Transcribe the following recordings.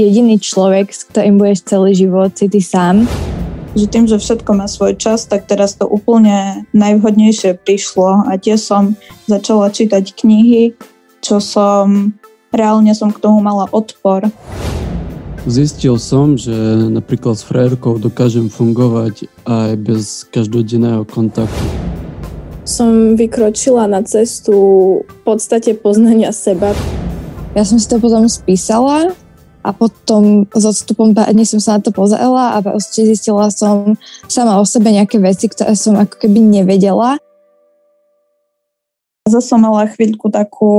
jediný človek, s ktorým budeš celý život, si ty sám. Že tým, že všetko má svoj čas, tak teraz to úplne najvhodnejšie prišlo a tiež som začala čítať knihy, čo som, reálne som k tomu mala odpor. Zistil som, že napríklad s frérkou dokážem fungovať aj bez každodenného kontaktu. Som vykročila na cestu v podstate poznania seba. Ja som si to potom spísala a potom s odstupom pár dní som sa na to pozrela a proste zistila som sama o sebe nejaké veci, ktoré som ako keby nevedela. Zase som mala chvíľku takú,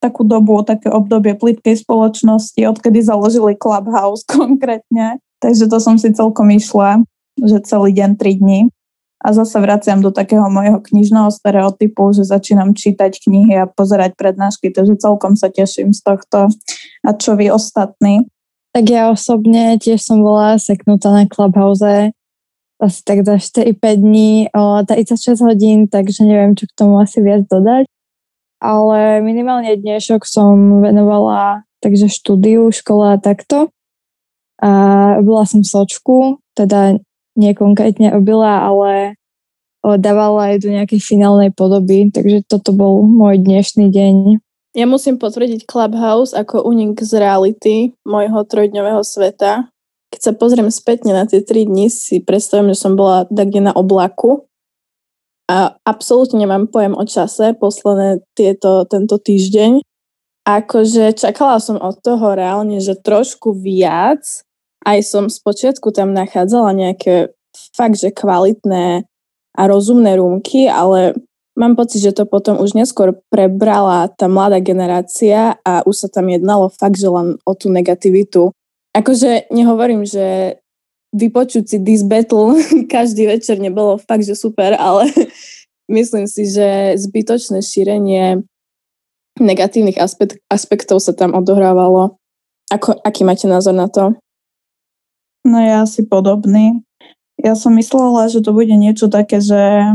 takú dobu, také obdobie plitkej spoločnosti, odkedy založili Clubhouse konkrétne. Takže to som si celkom išla, že celý deň, tri dní a zase vraciam do takého môjho knižného stereotypu, že začínam čítať knihy a pozerať prednášky, takže celkom sa teším z tohto. A čo vy ostatní? Tak ja osobne tiež som bola seknutá na Clubhouse asi tak za 4-5 dní o 36 hodín, takže neviem, čo k tomu asi viac dodať. Ale minimálne dnešok som venovala takže štúdiu, škola a takto. A bola som sočku, teda nie konkrétne obila, ale dávala aj do nejakej finálnej podoby, takže toto bol môj dnešný deň. Ja musím potvrdiť Clubhouse ako unik z reality môjho trojdňového sveta. Keď sa pozriem spätne na tie tri dni, si predstavím, že som bola tak na oblaku a absolútne nemám pojem o čase posledné tieto, tento týždeň. Akože čakala som od toho reálne, že trošku viac, aj som spočiatku tam nachádzala nejaké fakt, že kvalitné a rozumné rúmky, ale mám pocit, že to potom už neskôr prebrala tá mladá generácia a už sa tam jednalo fakt, že len o tú negativitu. Akože nehovorím, že vypočuť si this battle každý večer nebolo fakt, že super, ale myslím si, že zbytočné šírenie negatívnych aspekt, aspektov sa tam odohrávalo. Ako, aký máte názor na to? No ja asi podobný. Ja som myslela, že to bude niečo také, že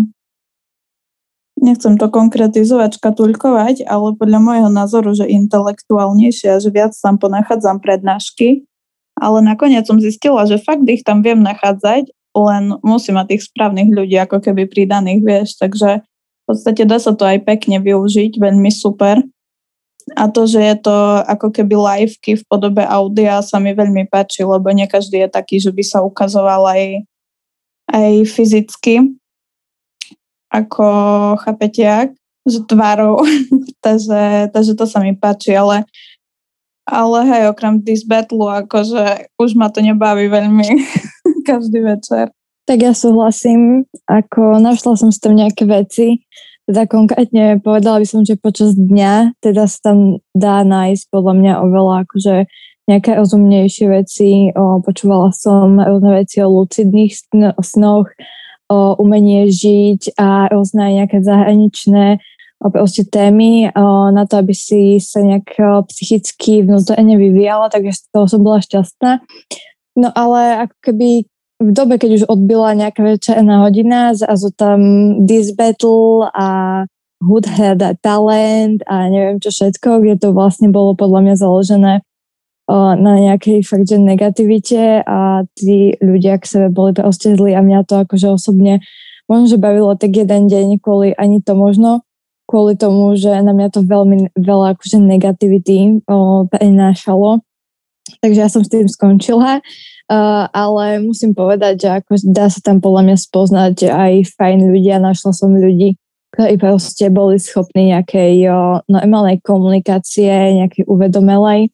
nechcem to konkretizovať, škatulkovať, ale podľa môjho názoru, že intelektuálnejšie a že viac tam ponachádzam prednášky. Ale nakoniec som zistila, že fakt ich tam viem nachádzať, len musím mať tých správnych ľudí ako keby pridaných, vieš, takže v podstate dá sa to aj pekne využiť, veľmi super. A to, že je to ako keby liveky v podobe audia sa mi veľmi páči, lebo nie každý je taký, že by sa ukazoval aj, aj fyzicky, ako chapetiak, že tvárou. takže, takže to sa mi páči, ale ale hej, okrem this battle, akože už ma to nebaví veľmi každý večer. Tak ja súhlasím, ako našla som si tam nejaké veci, teda konkrétne povedala by som, že počas dňa teda sa tam dá nájsť podľa mňa oveľa akože nejaké rozumnejšie veci. O, počúvala som rôzne veci o lucidných snoch, o umenie žiť a rôzne nejaké zahraničné proste témy o, na to, aby si sa nejak psychicky vnútorne vyvíjala, takže z toho som bola šťastná. No ale ako keby v dobe, keď už odbila nejaká večerná hodina, zrazu tam this battle a Hood had a talent a neviem čo všetko, kde to vlastne bolo podľa mňa založené na nejakej fakt, že negativite a tí ľudia k sebe boli proste zlí a mňa to akože osobne možno, že bavilo tak jeden deň kvôli ani to možno, kvôli tomu, že na mňa to veľmi veľa akože negativity o, prenášalo. Takže ja som s tým skončila Uh, ale musím povedať, že ako dá sa tam podľa mňa spoznať aj fajn ľudia. Našla som ľudí, ktorí proste boli schopní nejakej uh, normálnej komunikácie, nejakej uvedomelej.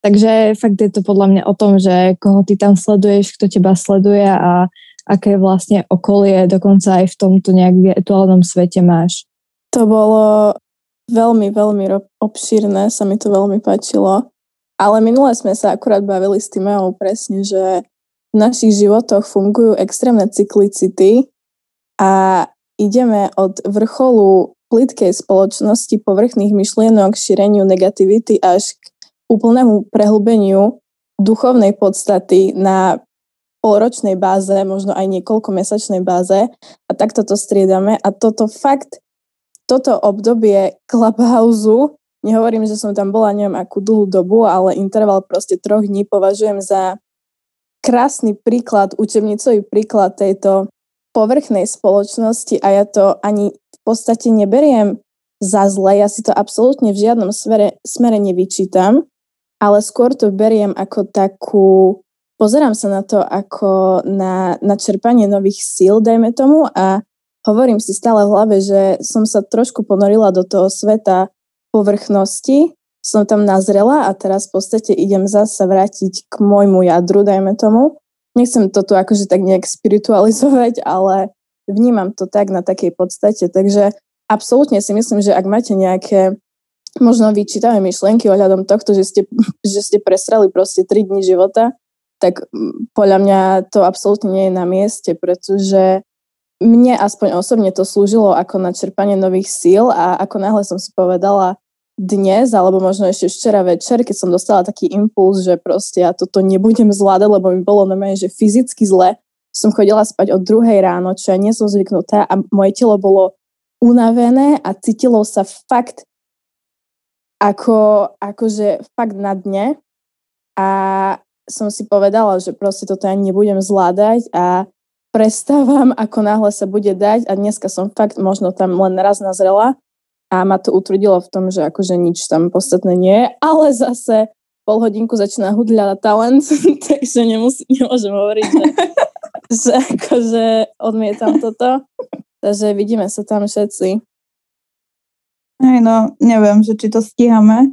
Takže fakt je to podľa mňa o tom, že koho ty tam sleduješ, kto teba sleduje a aké vlastne okolie dokonca aj v tomto nejak virtuálnom svete máš. To bolo veľmi, veľmi obšírne, sa mi to veľmi páčilo. Ale minule sme sa akurát bavili s Timeou presne, že v našich životoch fungujú extrémne cyklicity a ideme od vrcholu plitkej spoločnosti povrchných myšlienok, šíreniu negativity až k úplnému prehlbeniu duchovnej podstaty na polročnej báze, možno aj niekoľko mesačnej báze. A takto to striedame. A toto fakt, toto obdobie Clubhouse nehovorím, že som tam bola neviem akú dlhú dobu, ale interval proste troch dní považujem za krásny príklad, učebnicový príklad tejto povrchnej spoločnosti a ja to ani v podstate neberiem za zle, ja si to absolútne v žiadnom smere, smere nevyčítam, ale skôr to beriem ako takú, pozerám sa na to ako na, na čerpanie nových síl, dajme tomu, a hovorím si stále v hlave, že som sa trošku ponorila do toho sveta povrchnosti, som tam nazrela a teraz v podstate idem zase vrátiť k môjmu jadru, dajme tomu. Nechcem to tu akože tak nejak spiritualizovať, ale vnímam to tak na takej podstate, takže absolútne si myslím, že ak máte nejaké možno vyčítavé myšlienky ohľadom tohto, že ste, že ste presrali proste 3 dní života, tak podľa mňa to absolútne nie je na mieste, pretože mne aspoň osobne to slúžilo ako na čerpanie nových síl a ako náhle som si povedala dnes, alebo možno ešte včera večer, keď som dostala taký impuls, že proste ja toto nebudem zvládať, lebo mi bolo normálne, že fyzicky zle, som chodila spať od druhej ráno, čo ja nie som zvyknutá a moje telo bolo unavené a cítilo sa fakt ako, akože fakt na dne. A som si povedala, že proste toto ja nebudem zvládať a prestávam, ako náhle sa bude dať. A dneska som fakt možno tam len raz nazrela a ma to utrudilo v tom, že akože nič tam podstatné nie je, ale zase pol hodinku začína hudľa talent, takže nemusí, nemôžem hovoriť, že, že akože odmietam toto. Takže vidíme sa tam všetci. Hej, no, neviem, že či to stíhame,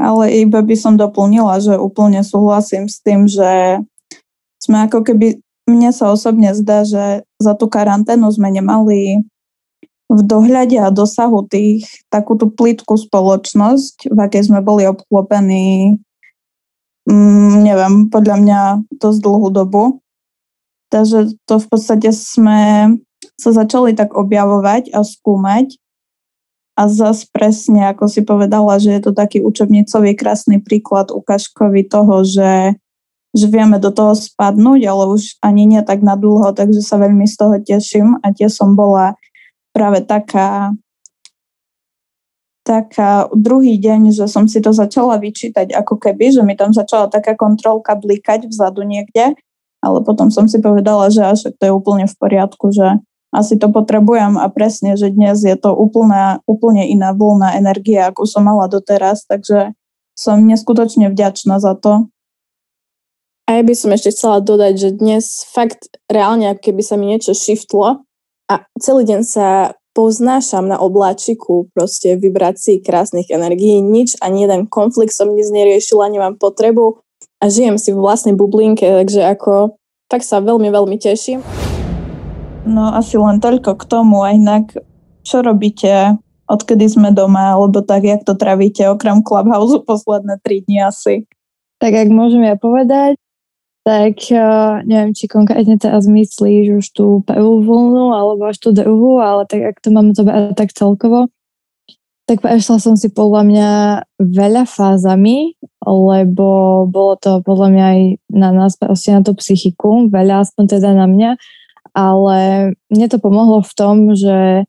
ale iba by som doplnila, že úplne súhlasím s tým, že sme ako keby mne sa osobne zdá, že za tú karanténu sme nemali v dohľade a dosahu tých takú tú plitku spoločnosť, v akej sme boli obklopení, mm, neviem, podľa mňa dosť dlhú dobu. Takže to v podstate sme sa začali tak objavovať a skúmať. A zase presne, ako si povedala, že je to taký učebnicový krásny príklad ukážkový toho, že že vieme do toho spadnúť, ale už ani nie tak na dlho, takže sa veľmi z toho teším a tie som bola práve taká taká druhý deň, že som si to začala vyčítať ako keby, že mi tam začala taká kontrolka blikať vzadu niekde, ale potom som si povedala, že až to je úplne v poriadku, že asi to potrebujem a presne, že dnes je to úplná, úplne iná voľná energia, ako som mala doteraz, takže som neskutočne vďačná za to. A ja by som ešte chcela dodať, že dnes fakt reálne, keby sa mi niečo shiftlo a celý deň sa poznášam na obláčiku proste vibrácií krásnych energií. Nič, ani jeden konflikt som nic neriešila, nemám potrebu a žijem si v vlastnej bublinke, takže ako tak sa veľmi, veľmi teším. No asi len toľko k tomu, a inak čo robíte, odkedy sme doma, alebo tak, jak to travíte, okrem Clubhouse posledné tri dni asi? Tak ak môžem ja povedať, tak uh, neviem, či konkrétne teraz myslíš už tú prvú vlnu alebo až tú druhú, ale tak ak to mám zobrať tak celkovo, tak prešla som si podľa mňa veľa fázami, lebo bolo to podľa mňa aj na nás, proste na tú psychiku, veľa aspoň teda na mňa, ale mne to pomohlo v tom, že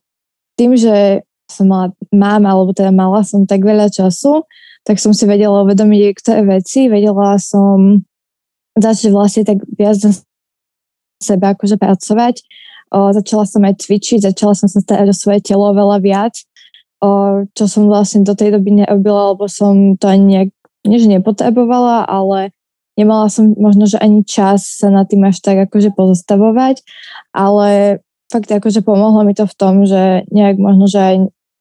tým, že som mala, mám, alebo teda mala som tak veľa času, tak som si vedela uvedomiť niektoré veci, vedela som začať vlastne tak viac na seba akože pracovať. O, začala som aj cvičiť, začala som sa starať o svoje telo veľa viac, o, čo som vlastne do tej doby nerobila, lebo som to ani nejak, nie že nepotrebovala, ale nemala som možno, že ani čas sa na tým až tak akože pozastavovať, ale fakt akože pomohlo mi to v tom, že nejak možno, že aj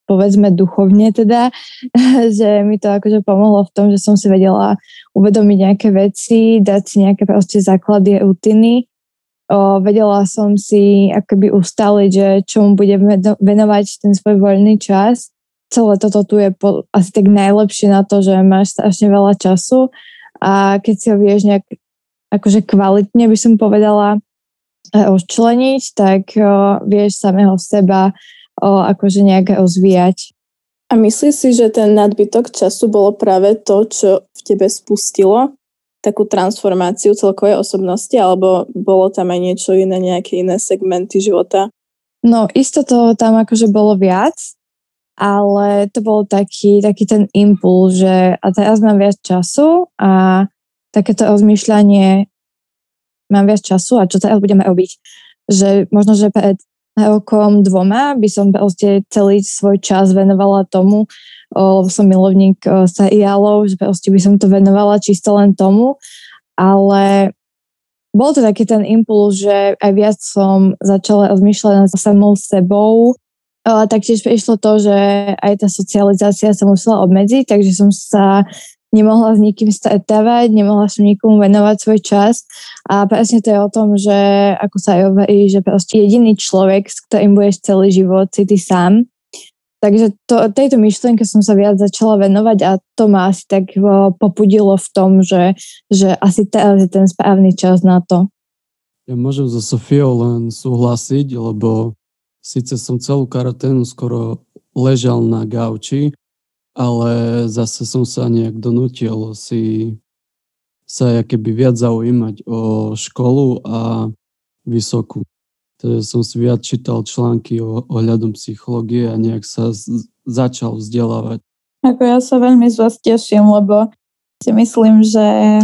povedzme duchovne teda, že mi to akože pomohlo v tom, že som si vedela uvedomiť nejaké veci, dať si nejaké proste základy, rutiny. O, vedela som si akoby ustaliť, že čomu budem venovať ten svoj voľný čas. Celé toto tu je po, asi tak najlepšie na to, že máš strašne veľa času a keď si ho vieš nejak akože kvalitne by som povedala rozčleniť, tak o, vieš samého seba akože nejak rozvíjať. A myslíš si, že ten nadbytok času bolo práve to, čo v tebe spustilo takú transformáciu celkovej osobnosti, alebo bolo tam aj niečo iné, nejaké iné segmenty života? No, isto to tam akože bolo viac. ale to bol taký, taký ten impuls, že a teraz mám viac času a takéto rozmýšľanie mám viac času a čo teraz budeme robiť. Že možno, že pred rokom dvoma by som proste celý svoj čas venovala tomu, lebo som milovník seriálov, že proste by som to venovala čisto len tomu, ale bol to taký ten impuls, že aj viac som začala rozmýšľať nad samou sebou, ale taktiež prišlo to, že aj tá socializácia sa musela obmedziť, takže som sa nemohla s nikým stretávať, nemohla som nikomu venovať svoj čas a presne to je o tom, že ako sa aj hovorí, že proste jediný človek, s ktorým budeš celý život, si ty sám. Takže to, tejto myšlienke som sa viac začala venovať a to ma asi tak popudilo v tom, že, že asi teraz je ten správny čas na to. Ja môžem so Sofiou len súhlasiť, lebo síce som celú karanténu skoro ležal na gauči, ale zase som sa nejak donútil si sa keby viac zaujímať o školu a vysokú. Takže som si viac čítal články o ohľadom psychológie a nejak sa z- začal vzdelávať. Ako ja sa veľmi z vás teším, lebo si myslím, že,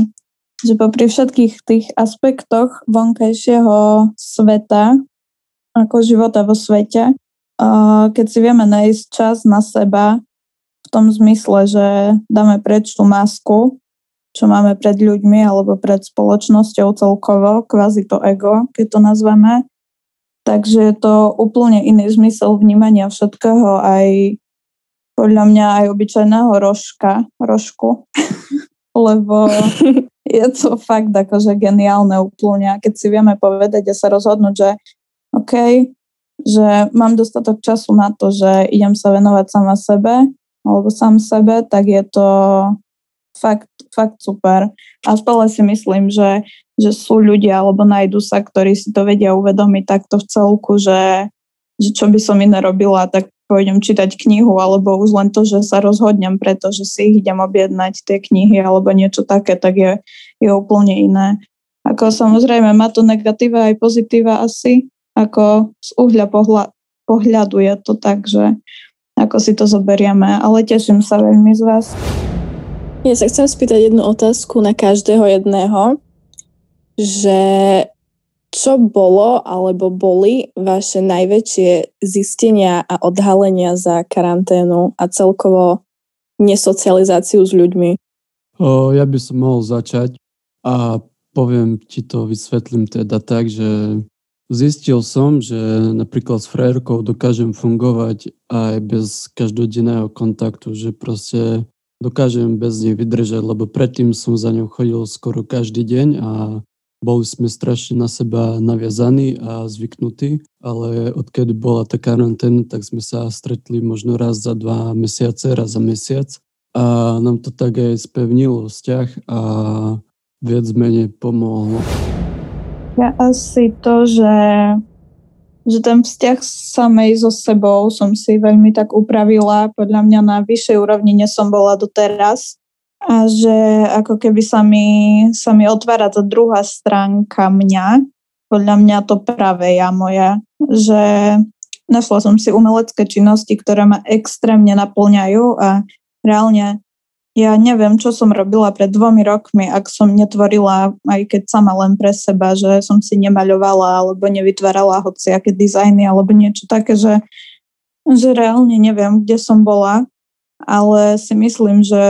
že popri všetkých tých aspektoch vonkajšieho sveta, ako života vo svete, keď si vieme nájsť čas na seba v tom zmysle, že dáme preč tú masku, čo máme pred ľuďmi alebo pred spoločnosťou celkovo, kvázi to ego, keď to nazveme. Takže je to úplne iný zmysel vnímania všetkého, aj podľa mňa aj obyčajného rožka, rožku, lebo je to fakt akože geniálne úplne. A keď si vieme povedať a sa rozhodnúť, že OK, že mám dostatok času na to, že idem sa venovať sama sebe, alebo sám sebe, tak je to fakt, fakt super. A stále si myslím, že, že sú ľudia, alebo nájdu sa, ktorí si to vedia uvedomiť takto v celku, že, že čo by som iné robila, tak pôjdem čítať knihu, alebo už len to, že sa rozhodnem, pretože si ich idem objednať, tie knihy, alebo niečo také, tak je, je úplne iné. Ako samozrejme, má to negatíva aj pozitíva asi, ako z uhľa pohľa, pohľadu je to tak, že ako si to zoberieme, ale teším sa veľmi z vás. Ja sa chcem spýtať jednu otázku na každého jedného, že čo bolo alebo boli vaše najväčšie zistenia a odhalenia za karanténu a celkovo nesocializáciu s ľuďmi? O, ja by som mohol začať a poviem ti to, vysvetlím teda tak, že Zistil som, že napríklad s frérkou dokážem fungovať aj bez každodenného kontaktu, že proste dokážem bez nej vydržať, lebo predtým som za ňou chodil skoro každý deň a boli sme strašne na seba naviazaní a zvyknutí, ale odkedy bola tá karanténa, tak sme sa stretli možno raz za dva mesiace, raz za mesiac a nám to tak aj spevnilo vzťah a viac menej pomohlo. Ja asi to, že, že ten vzťah samej so sebou som si veľmi tak upravila, podľa mňa na vyššej úrovni, než som bola doteraz. A že ako keby sa mi, sa mi otvára tá druhá stránka mňa, podľa mňa to práve ja moja, že našla som si umelecké činnosti, ktoré ma extrémne naplňajú a reálne ja neviem, čo som robila pred dvomi rokmi, ak som netvorila, aj keď sama len pre seba, že som si nemaľovala alebo nevytvárala hociaké dizajny alebo niečo také, že, že reálne neviem, kde som bola, ale si myslím, že,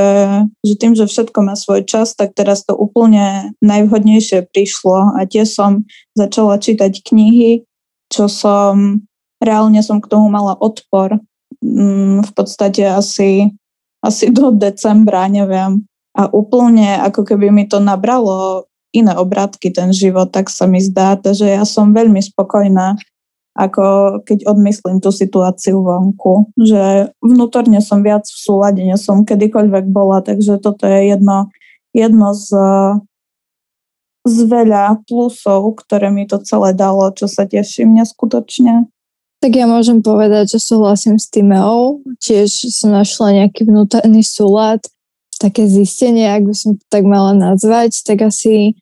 že tým, že všetko má svoj čas, tak teraz to úplne najvhodnejšie prišlo a tiež som začala čítať knihy, čo som, reálne som k tomu mala odpor. Mm, v podstate asi asi do decembra, neviem. A úplne ako keby mi to nabralo iné obratky ten život, tak sa mi zdá, že ja som veľmi spokojná, ako keď odmyslím tú situáciu vonku, že vnútorne som viac v súlade, než som kedykoľvek bola, takže toto je jedno, jedno z, z veľa plusov, ktoré mi to celé dalo, čo sa teším neskutočne. Tak ja môžem povedať, že súhlasím s Timeou. Tiež som našla nejaký vnútorný súlad, také zistenie, ak by som to tak mala nazvať, tak asi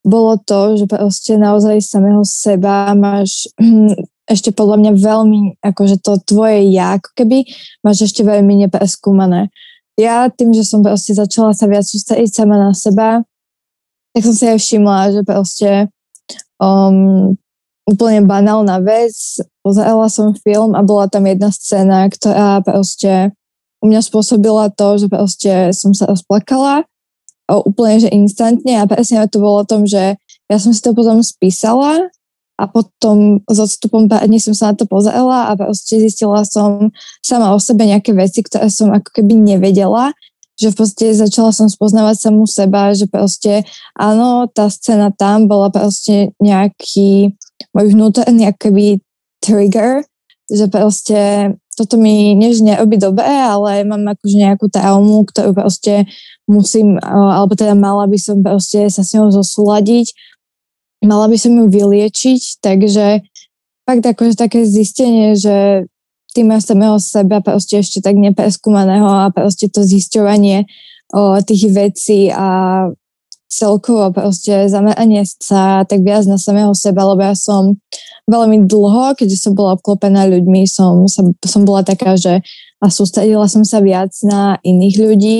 bolo to, že proste naozaj samého seba máš ešte podľa mňa veľmi, akože to tvoje ja, ako keby máš ešte veľmi nepreskúmané. Ja tým, že som proste začala sa viac sústrediť sama na seba, tak som si aj všimla, že proste um, úplne banálna vec, pozerala som film a bola tam jedna scéna, ktorá proste u mňa spôsobila to, že proste som sa rozplakala úplne, že instantne. A presne to bolo o tom, že ja som si to potom spísala a potom s odstupom pár dní som sa na to pozrela a proste zistila som sama o sebe nejaké veci, ktoré som ako keby nevedela, že v podstate začala som spoznávať samú seba, že proste áno, tá scéna tam bola proste nejaký môj vnútorný akoby trigger, že proste toto mi než nerobí dobre, ale mám akože nejakú traumu, ktorú proste musím, alebo teda mala by som proste sa s ňou zosúľadiť mala by som ju vyliečiť, takže fakt akože také zistenie, že ty máš samého seba proste ešte tak nepreskúmaného a proste to zisťovanie o tých vecí a celkovo proste zameranie sa tak viac na samého seba, lebo ja som veľmi dlho, keďže som bola obklopená ľuďmi, som, som, som bola taká, že a sústredila som sa viac na iných ľudí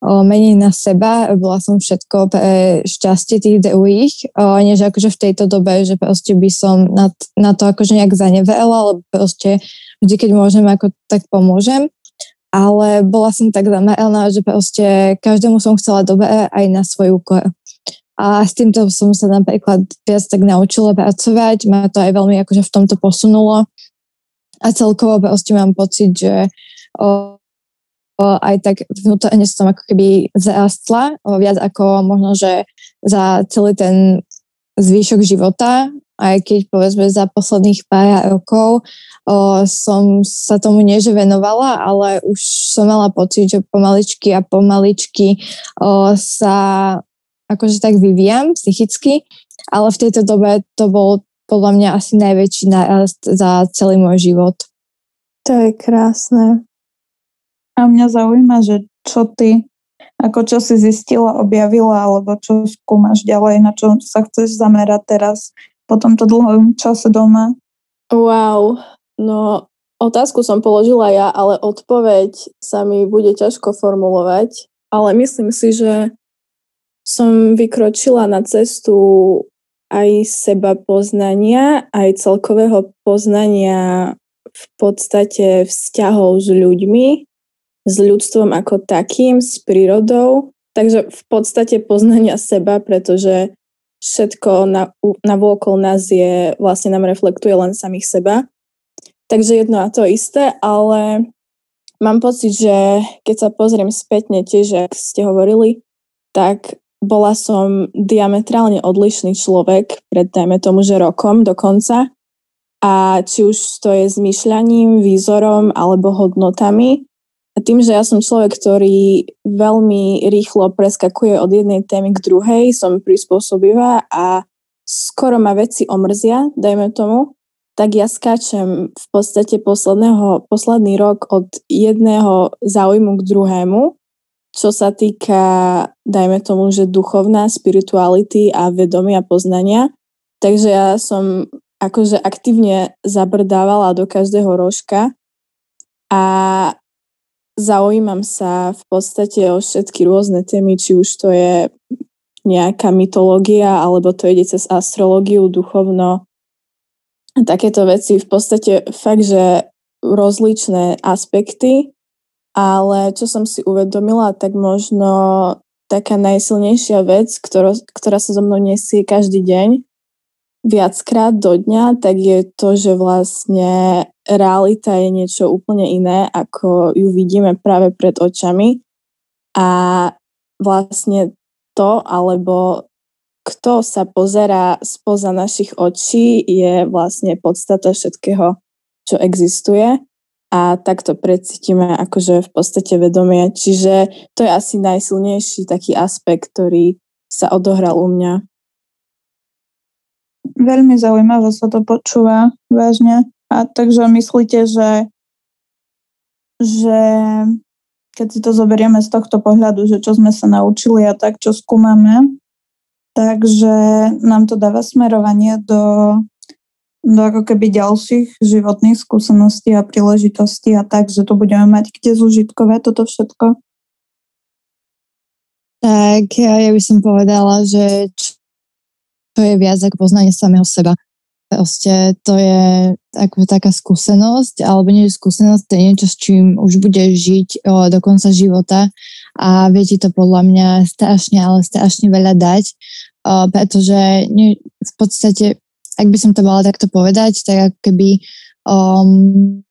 o, menej na seba, bola som všetko pre šťastie tých druhých, o, než akože v tejto dobe, že proste by som na, na to akože nejak zaneverila, alebo proste vždy, keď môžem, ako tak pomôžem. Ale bola som tak zameraná, že proste každému som chcela dobre aj na svoju úkor. A s týmto som sa napríklad viac tak naučila pracovať, ma to aj veľmi akože v tomto posunulo. A celkovo proste mám pocit, že o, aj tak vnútorne som ako keby zarastla viac ako možno, že za celý ten zvýšok života, aj keď povedzme za posledných pár rokov o, som sa tomu neže venovala, ale už som mala pocit, že pomaličky a pomaličky o, sa akože tak vyvíjam psychicky, ale v tejto dobe to bol podľa mňa asi najväčší nárast za celý môj život. To je krásne. A mňa zaujíma, že čo ty, ako čo si zistila, objavila, alebo čo skúmaš ďalej, na čo sa chceš zamerať teraz po tomto dlhom čase doma? Wow, no otázku som položila ja, ale odpoveď sa mi bude ťažko formulovať, ale myslím si, že som vykročila na cestu aj seba poznania, aj celkového poznania v podstate vzťahov s ľuďmi s ľudstvom ako takým, s prírodou. Takže v podstate poznania seba, pretože všetko na, na vôkol nás je, vlastne nám reflektuje len samých seba. Takže jedno a to isté, ale mám pocit, že keď sa pozriem spätne tiež, ak ste hovorili, tak bola som diametrálne odlišný človek pred, dajme tomu, že rokom dokonca. A či už to je zmyšľaním, výzorom alebo hodnotami, a tým, že ja som človek, ktorý veľmi rýchlo preskakuje od jednej témy k druhej, som prispôsobivá a skoro ma veci omrzia, dajme tomu, tak ja skáčem v podstate posledného, posledný rok od jedného záujmu k druhému, čo sa týka, dajme tomu, že duchovná, spirituality a vedomia poznania. Takže ja som akože aktívne zabrdávala do každého rožka a zaujímam sa v podstate o všetky rôzne témy, či už to je nejaká mytológia, alebo to ide cez astrológiu, duchovno. Takéto veci v podstate fakt, že rozličné aspekty, ale čo som si uvedomila, tak možno taká najsilnejšia vec, ktorá, ktorá sa so mnou nesie každý deň, viackrát do dňa, tak je to, že vlastne realita je niečo úplne iné, ako ju vidíme práve pred očami. A vlastne to, alebo kto sa pozerá spoza našich očí, je vlastne podstata všetkého, čo existuje. A takto precítime akože v podstate vedomie. Čiže to je asi najsilnejší taký aspekt, ktorý sa odohral u mňa. Veľmi zaujímavé sa to počúva, vážne. A takže myslíte, že, že keď si to zoberieme z tohto pohľadu, že čo sme sa naučili a tak, čo skúmame, takže nám to dáva smerovanie do do ako keby ďalších životných skúseností a príležitostí a tak, že to budeme mať kde zužitkové toto všetko? Tak ja by som povedala, že to je viac ako poznanie samého seba. Proste to je ako taká skúsenosť, alebo nie skúsenosť, to je niečo, s čím už budeš žiť o, do konca života a vie ti to podľa mňa strašne, ale strašne veľa dať, o, pretože nie, v podstate, ak by som to mala takto povedať, tak ako keby um,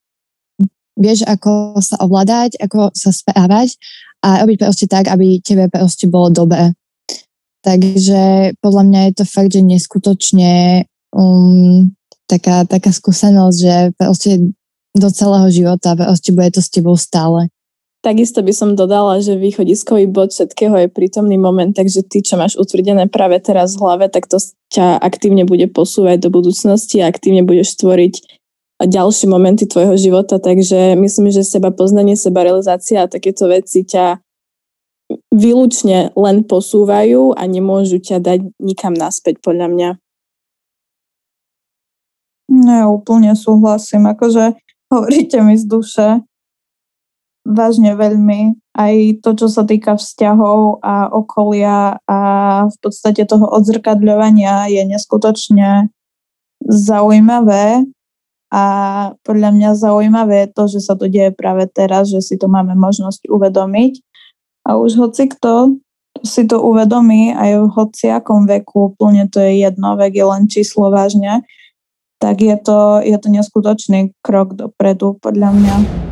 vieš, ako sa ovládať, ako sa správať a robiť proste tak, aby tebe proste bolo dobré. Takže podľa mňa je to fakt, že neskutočne um, taká, taká skúsenosť, že proste do celého života proste bude to s tebou stále. Takisto by som dodala, že východiskový bod všetkého je prítomný moment, takže ty, čo máš utvrdené práve teraz v hlave, tak to ťa aktívne bude posúvať do budúcnosti a aktívne budeš stvoriť ďalšie momenty tvojho života, takže myslím, že seba poznanie, seba realizácia a takéto veci ťa výlučne len posúvajú a nemôžu ťa dať nikam naspäť, podľa mňa. Ja úplne súhlasím. Akože hovoríte mi z duše vážne veľmi. Aj to, čo sa týka vzťahov a okolia a v podstate toho odzrkadľovania je neskutočne zaujímavé. A podľa mňa zaujímavé je to, že sa to deje práve teraz, že si to máme možnosť uvedomiť a už hoci kto si to uvedomí aj v hociakom veku, úplne to je jedno, vek je len číslo vážne, tak je to, je to neskutočný krok dopredu podľa mňa.